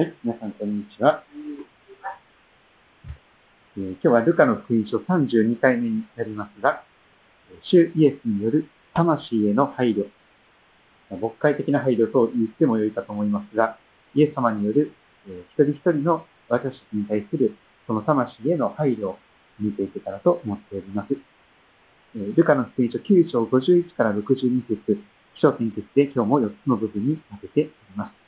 はい、皆さん、こんにちは。えー今日はルカの福音書32回目になりますが、主イエスによる魂への配慮、牧会的な配慮と言ってもよいかと思いますが、イエス様による、えー一人一人の私たちに対するその魂への配慮を見ていけたらと思っております。えールカの福音書9章51から62節、気象点結で今日も4つの部分に分けております。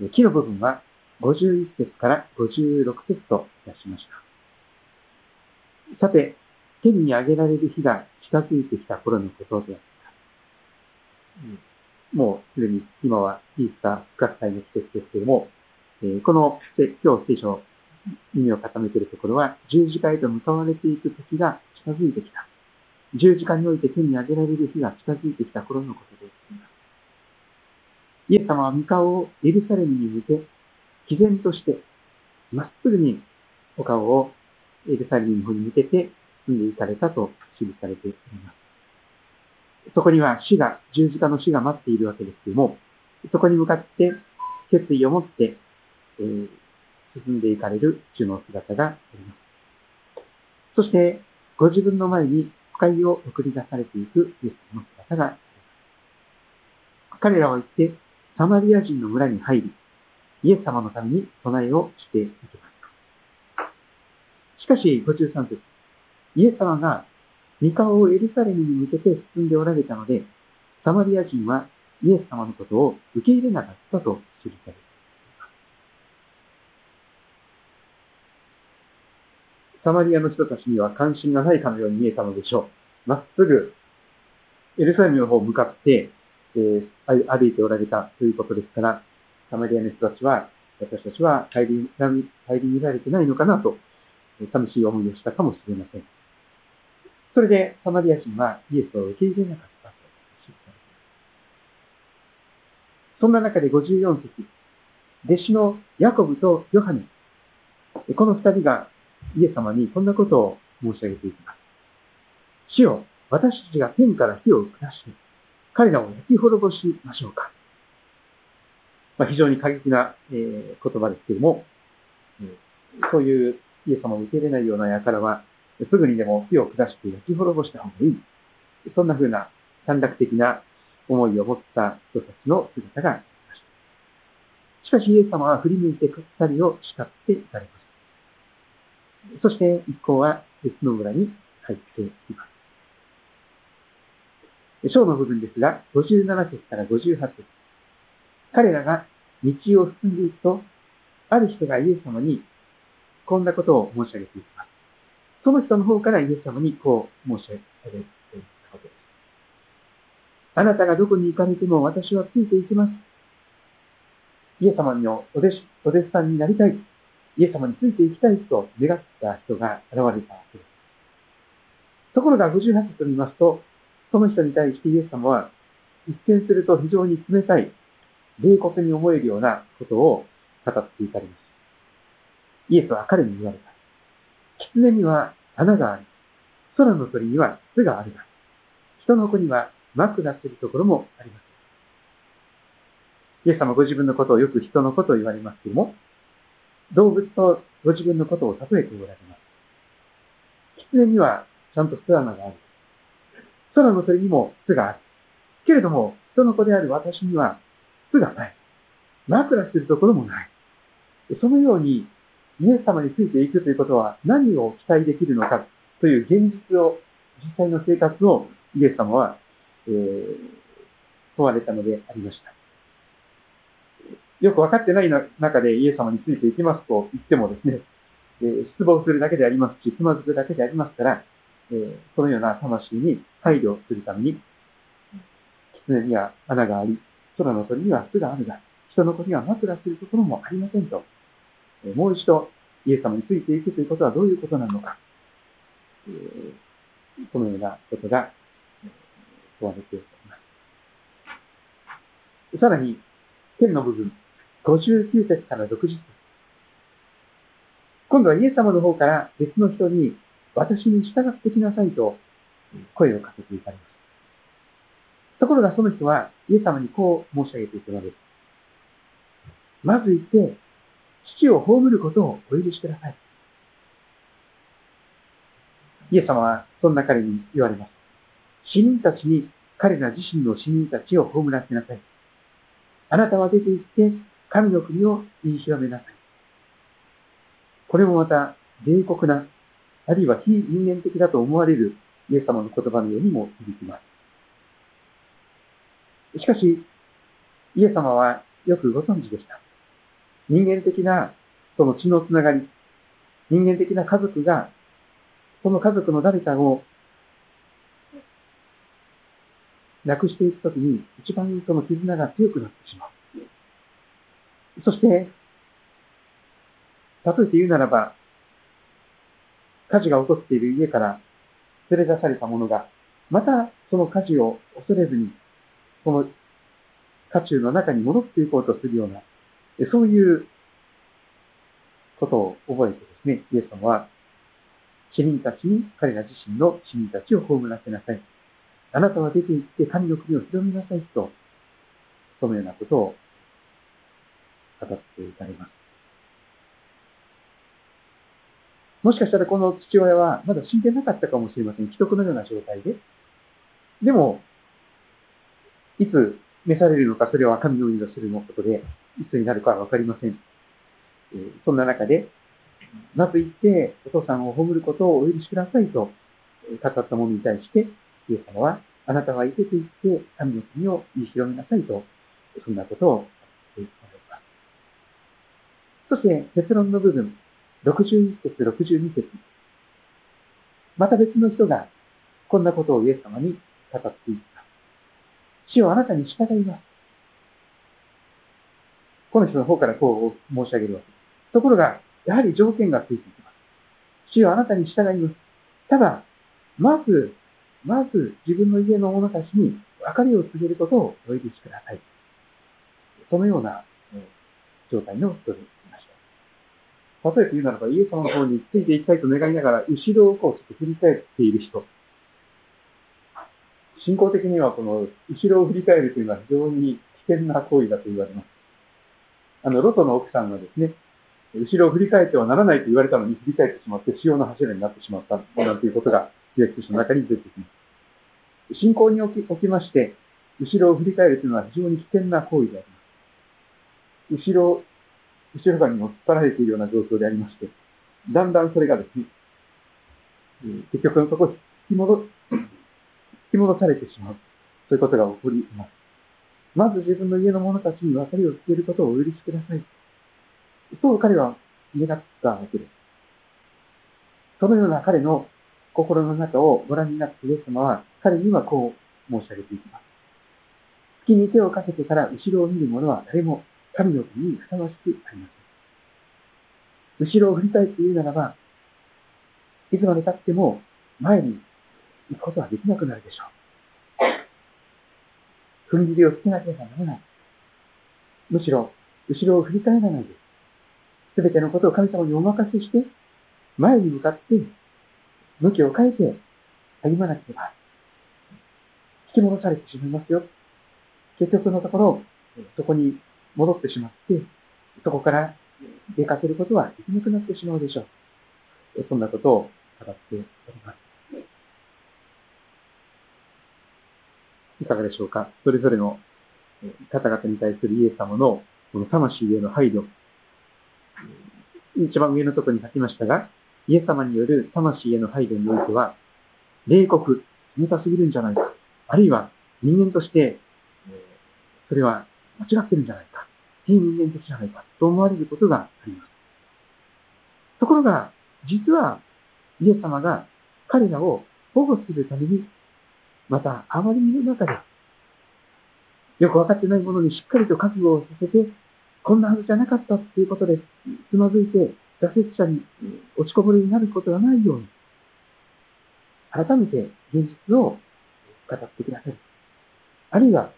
木の部分は51節から56節といたしました。さて、天に上げられる日が近づいてきた頃のことであった。もうすでに今はイースター復活祭の季節ですけれども、えこの今日聖書、耳を固めているところは、十字架へと向かわれていく時が近づいてきた。十字架において天に上げられる日が近づいてきた頃のことであります。イエス様は御顔をエルサレムに向け、毅然として、まっすぐにお顔をエルサレムの方に向けて進んでいかれたと記されております。そこには死が、十字架の死が待っているわけですけども、そこに向かって決意を持って、えー進んでいかれる主の姿があります。そして、ご自分の前に不快を送り出されていくイエス様の姿があります。彼らは行って、サマリア人の村に入り、イエス様のために備えをしていきます。しかし、53節イエス様が御顔をエルサレムに向けて進んでおられたので、サマリア人はイエス様のことを受け入れなかったと記されています。サマリアの人たちには関心がないかのように見えたのでしょう。まっすぐ、エルサレムの方を向かって、えー歩いておられたということですから、サマリアの人たちは、私たちは顧み顧みられてないのかなと、えー寂しい思いをしたかもしれません。それで、サマリア人はイエスを受け入れなかったと記されています。そんな中で54節、弟子のヤコブとヨハネ、この二人がイエス様にこんなことを申し上げていきます。主よ、私たちが天から火を下して、彼らを焼き滅ぼしましょうか。まあ、非常に過激な、えー言葉ですけれども、えーそういうイエス様を受け入れないような輩は、すぐにでも火を下して焼き滅ぼした方がいい。そんな風な短絡的な思いを持った人たちの姿がありました。しかしイエス様は振り向いて二人を叱っていかれます。そして一行は別の村に入っています。章の部分ですが、57節から58節彼らが道を進んでいくと、ある人がイエス様にこんなことを申し上げていきます。その人の方からイエス様にこう申し上げていったことです。あなたがどこに行かれても私はついていきます。イエス様のお弟子、お弟子さんになりたい。イエス様についていきたいと願った人が現れたわけです。ところが58節を見ますと、その人に対してイエス様は、一見すると非常に冷たい、冷酷に思えるようなことを語っていかれます。イエスは彼に言われた。狐には穴があり、空の鳥には巣があるが、人の子には枕するところもあります。イエス様ご自分のことをよく人のことを言われますけども、動物とご自分のことを例えておられます。狐にはちゃんと巣穴がある。空の鳥にも巣がある。けれども、人の子である私には巣がない。枕するところもない。そのように、イエス様についていくということは何を期待できるのかという現実を、実際の生活をイエス様は、えー問われたのでありました。よく分かってない中でイエス様についていきますと言ってもですね、えー失望するだけでありますし、つまずくだけでありますから、えーそのような魂に配慮するために、狐には穴があり、空の鳥には巣があるが、人の子には枕するところもありませんと、えーもう一度イエス様についていくということはどういうことなのか、えーこのようなことが問われております。さらに、天の部分、59節から60節。今度はイエス様の方から別の人に、私に従ってきなさいと声をかけていかれます。ところがその人はイエス様にこう申し上げていくのです。まず行って、死を葬ることをお許しください。イエス様はそんな彼に言われます。死人たちに彼ら自身の死人たちを葬らせなさい。あなたは出て行って神の国を言い広めなさい。これもまた冷酷な、あるいは非人間的だと思われるイエス様の言葉のようにも響きます。しかし、イエス様はよくご存知でした。人間的なその血のつながり、人間的な家族が、その家族の誰かを亡くしていくときに、一番その絆が強くなってしまう。そして、例えて言うならば、火事が起こっている家から連れ出された者が、またその火事を恐れずに、その家中の中に戻っていこうとするような、そういうことを覚えてですね、イエス様は、市民たちに彼ら自身の市民たちを葬らせなさい。あなたは出て行って神の国を広めなさいと、そのようなことを語っていかれます。もしかしたらこの父親はまだ死んでなかったかもしれません。既得のような状態で。でも、いつ召されるのか、それは神の祈りするのことで、いつになるかはわかりません。え、そんな中で、まず行って、お父さんを葬ることをお許しくださいと語った者に対して、イエス様は、あなたは行けて行って、神の国を言い広めなさいと、そんなことを言っておられます。そして、結論の部分、61節、62節。また別の人が、こんなことをイエス様に語っていった。主をあなたに従います。この人の方からこう申し上げるわけです。ところが、やはり条件がついていきます。主よあなたに従います。ただ、まず、まず自分の家の者たちに別れを告げることをお許しください。そのような、え状態の人にいました。例えば言うならば、イエス様の方についていきたいと願いながら、後ろをこうちょっと振り返っている人。信仰的にはこの後ろを振り返るというのは非常に危険な行為だと言われます。あの、ロトの奥さんがですね、後ろを振り返ってはならないと言われたのに振り返ってしまって、潮の柱になってしまった、なんていうことが、聖書の中に出てきます。信仰におきおきまして、後ろを振り返るというのは非常に危険な行為であります。後ろ、後ろ側にも引っ張られているような状況でありまして、だんだんそれがですね、結局のところ引き戻、引き戻されてしまう。そういうことが起こります。まず自分の家の者たちに別れを告げることをお許しください。そう彼は願ったわけです。そのような彼の心の中をご覧になってイエス様は彼にはこう申し上げていきます。月に手をかけてから後ろを見る者は誰も神の国にふさわしくありません。後ろを振り返って言うならば、いつまで経っても前に行くことはできなくなるでしょう。踏ん切りをつけなければならない。むしろ、後ろを振り返らないで、すべてのことを神様にお任せして、前に向かって、向きを変えて歩まなければ、引き戻されてしまいますよ。結局のところ、そこに戻ってしまって、そこから出かけることはできなくなってしまうでしょう。そんなことを語っております。いかがでしょうか？それぞれの方々に対するイエス様のこの魂への配慮、一番上のところに書きましたが、イエス様による魂への配慮においては、冷酷、冷たすぎるんじゃないか。あるいは人間として、それは間違ってるんじゃないか。非人間的じゃないか。と思われることがあります。ところが、実は、イエス様が彼らを保護するために、また、あまりの中で、よくわかってないものにしっかりと覚悟をさせて、こんなはずじゃなかったっていうことで、つまずいて、挫折者に落ちこぼれになることがないように、改めて現実を語ってください。あるいは、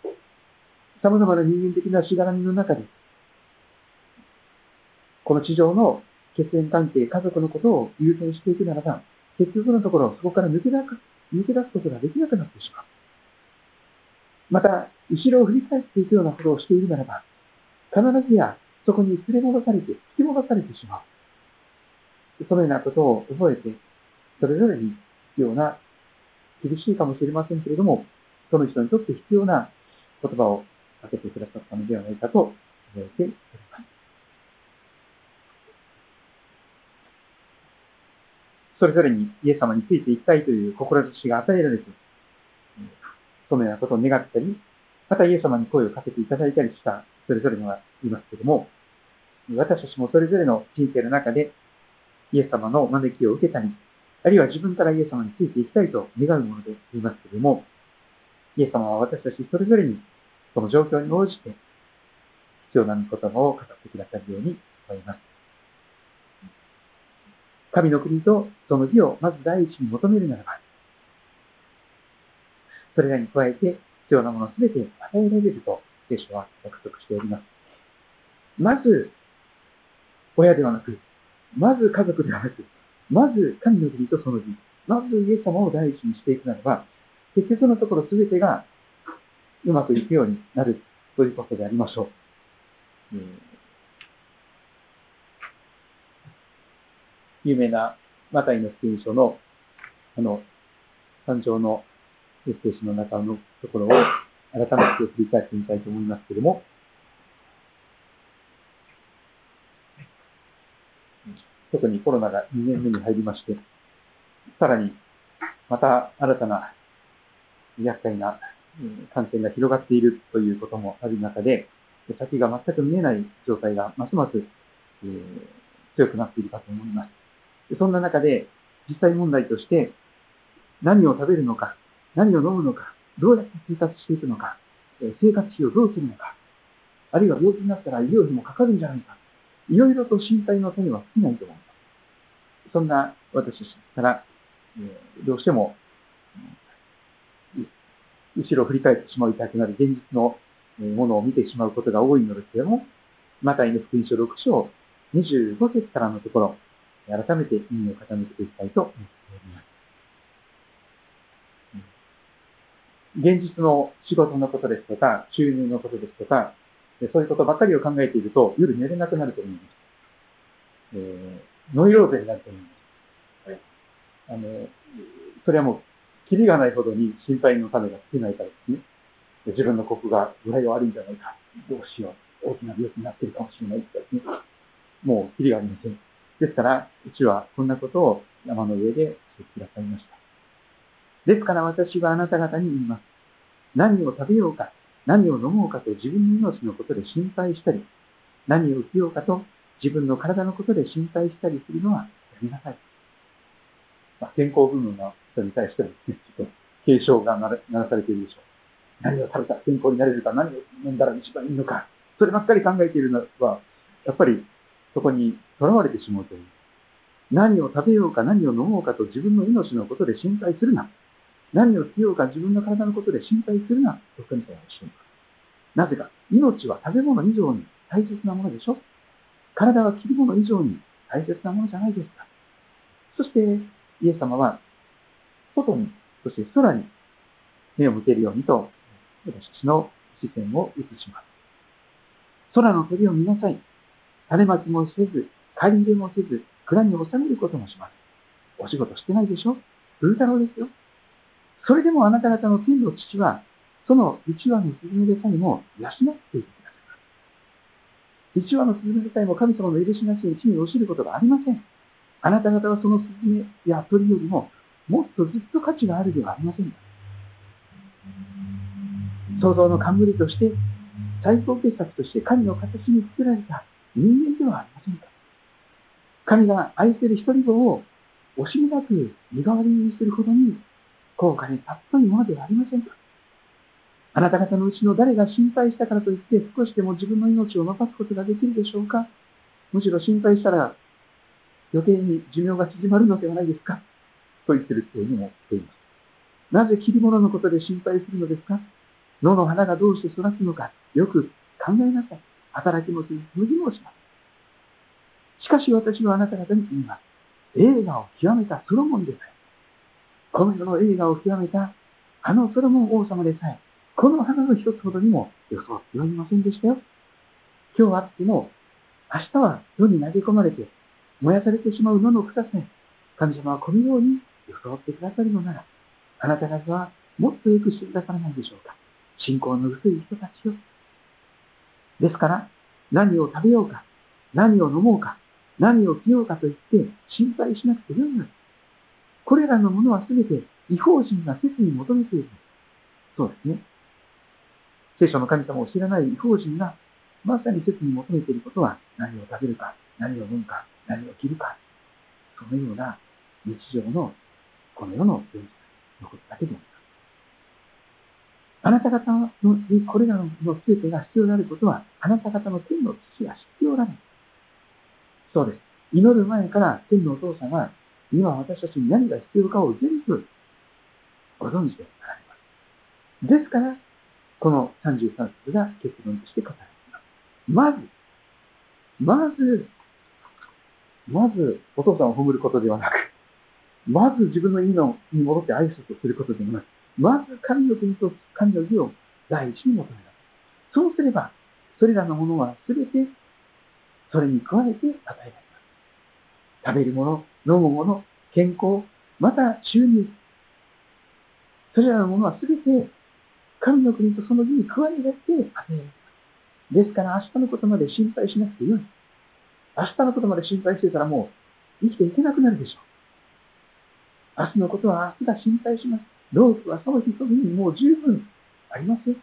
様々な人間的なしがらみの中で、この地上の血縁関係、家族のことを優先していくならば、結局のところ、そこから抜け出抜け出すことができなくなってしまう。また、後ろを振り返っていくようなことをしているならば、必ずや、そこに連れ戻されて、引き戻されてしまう。そのようなことを覚えて、それぞれに必要な、厳しいかもしれませんけれども、その人にとって必要な言葉をかけてくださったのではないかと覚えております。それぞれにイエス様についていきたいという志が与えられて、そのようなことを願ったり、またイエス様に声をかけていただいたりしたそれぞれにはいますけれども、私たちもそれぞれの人生の中でイエス様の招きを受けたり、あるいは自分からイエス様についていきたいと願うものでありますけれども、イエス様は私たちそれぞれにその状況に応じて必要な御言葉を語ってくださるように思います。神の国とその義をまず第一に求めるならば、それらに加えて必要なものすべて与えられると聖書は約束しております。まず、親ではなく、まず家族ではなく、まず神の国とその義、まずイエス様を第一にしていくならば、結局のところ全てがうまくいくようになるということでありましょう。有名なマタイの福音書の、あの、誕生のメッセージの中のところを改めて振り返ってみたいと思いますけれども、特にコロナが2年目に入りまして、さらにまた新たな厄介な感染が広がっているということもある中で、先が全く見えない状態がますます、えー、強くなっているかと思います。そんな中で、実際問題として、何を食べるのか、何を飲むのか、どうやって生活していくのか、生活費をどうするのか、あるいは病気になったら医療費もかかるんじゃないか、いろいろと心配の種は尽きないと思います。そんな私から、どうしても、後ろを振り返ってしまいたくなる現実のものを見てしまうことが多いのですけれども、マタイの福音書6章25節からのところ、改めて耳を傾けていきたいと思っております。現実の仕事のことですとか、収入のことですとか、そういうことばかりを考えていると、夜寝れなくなると思います。えー、ノイローゼになると思います。はい、あの、それはもう、キリがないほどに心配の種が尽きないからですね。自分の国が具合が悪いんじゃないか。どうしよう。大きな病気になっているかもしれないですね。もう、キリがありません。ですから、うちはこんなことを山の上でしてくださいました。ですから私はあなた方に言います。何を食べようか、何を飲もうかと自分の命のことで心配したり、何を着ようかと自分の体のことで心配したりするのはやめなさい。まあ、健康部分の人に対してはですね、ちょっと警鐘がならされているでしょう。何を食べたら健康になれるか、何を飲んだら一番いいのか、そればっかり考えているのは、やっぱりそこに囚われてしまうという。何を食べようか何を飲もうかと自分の命のことで心配するな。何をしようか自分の体のことで心配するな、と神様はおっしゃいます。なぜか、命は食べ物以上に大切なものでしょ体は切り物以上に大切なものじゃないですか。そして、イエス様は、外に、そして空に目を向けるようにと、私たちの視線を移します。空の鳥を見なさい。種まきもせず、借り入れもせず、蔵に収めることもします。お仕事してないでしょ？ブー太郎ですよ。それでもあなた方の天の父は、その一羽のスズメでさえも養っていてくださいます。一羽のスズメでさえも神様の許しなしに地に落ちることがありません。あなた方はそのスズメや鳥よりも、もっとずっと価値があるではありませんか。創造の冠として、最高傑作として神の形に作られた人間ではありませんか？神が愛する一人子を惜しみなく身代わりにするほどに高価に尊いものではありませんか？あなた方のうちの誰が心配したからといって少しでも自分の命を残すことができるでしょうか？むしろ心配したら余計に寿命が縮まるのではないですか？と言ってる人にも言っています。なぜ切り物のことで心配するのですか？野の花がどうして育つのかよく考えなさい。働きもせず、麦もします。しかし私はあなた方に言います。映画を極めたソロモンでさえ、この世の映画を極めたあのソロモン王様でさえ、この花の一つほどにも予想ってはいませんでしたよ。今日あっても、明日は世に投げ込まれて、燃やされてしまう野の草さえ、神様はこのように装ってくださるのなら、あなた方はもっとよくしてくださらないでしょうか。信仰の薄い人たちよ。ですから、何を食べようか、何を飲もうか、何を着ようかと言って心配しなくてよいのです。これらのものはすべて違法人が切に求めている。そうですね。聖書の神様を知らない違法人がまさに切に求めていることは何を食べるか、何を飲むか、何を着るか、そのような日常のこの世の現実のことだけであります。あなた方のこれらの全てが必要であることは、あなた方の天の父が必要なのです。そうです。祈る前から天のお父さんは、今私たちに何が必要かを全部ご存知であられます。ですから、この33節が結論として語られます。まず、まず、まず、お父さんを褒めることではなく、まず自分の家のに戻って挨拶をすることでもなく、まず神の国と神の義を第一に求める。そうすれば、それらのものはすべて、それに加えて与えられます。食べるもの、飲むもの、健康、また収入。それらのものはすべて、神の国とその義に加えられて与えられます。ですから明日のことまで心配しなくてよい。明日のことまで心配してたらもう生きていけなくなるでしょう。明日のことは明日が心配します。ロープはその日その日にもう十分ありますよ。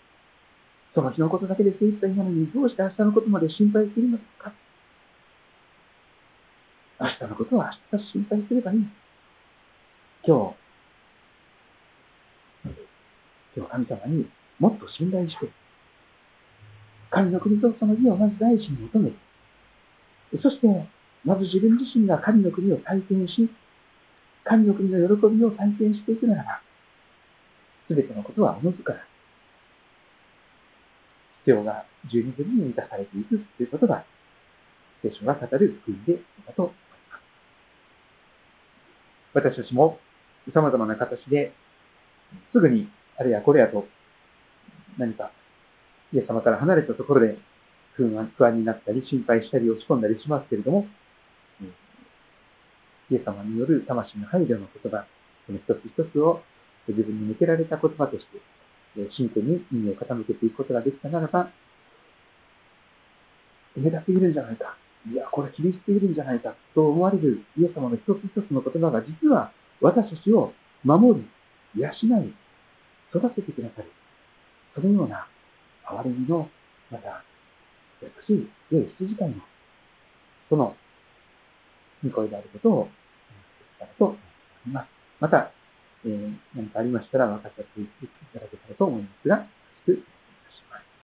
その日のことだけで精一杯なのにどうして明日のことまで心配するのか。明日のことは明日心配すればいい。今日、今日神様にもっと信頼して、神の国とその義をまず第一に求め、そして、まず自分自身が神の国を体験し、神の国の喜びを体験していくならば、すべてのことはおのずから、必要が十二分に満たされていくということが、聖書が語る福音であると思います。私たちも様々な形で、すぐに、あれやこれやと、何か、イエス様から離れたところで不安不安になったり、心配したり、落ち込んだりしますけれども、イエス様による魂の配慮の言葉、その一つ一つを自分に向けられた言葉として、真剣に耳を傾けていくことができたならば、目立っているんじゃないか。いや、これ厳しすぎるんじゃないか。と思われるイエス様の一つ一つの言葉が実は私たちを守り、養い、育ててくださる。そのような憐れみの、また美しい良い羊飼いの、その、見声であることを、たらと思います。また、えー、何かありましたら、分たち言っていただけたらと思いますが、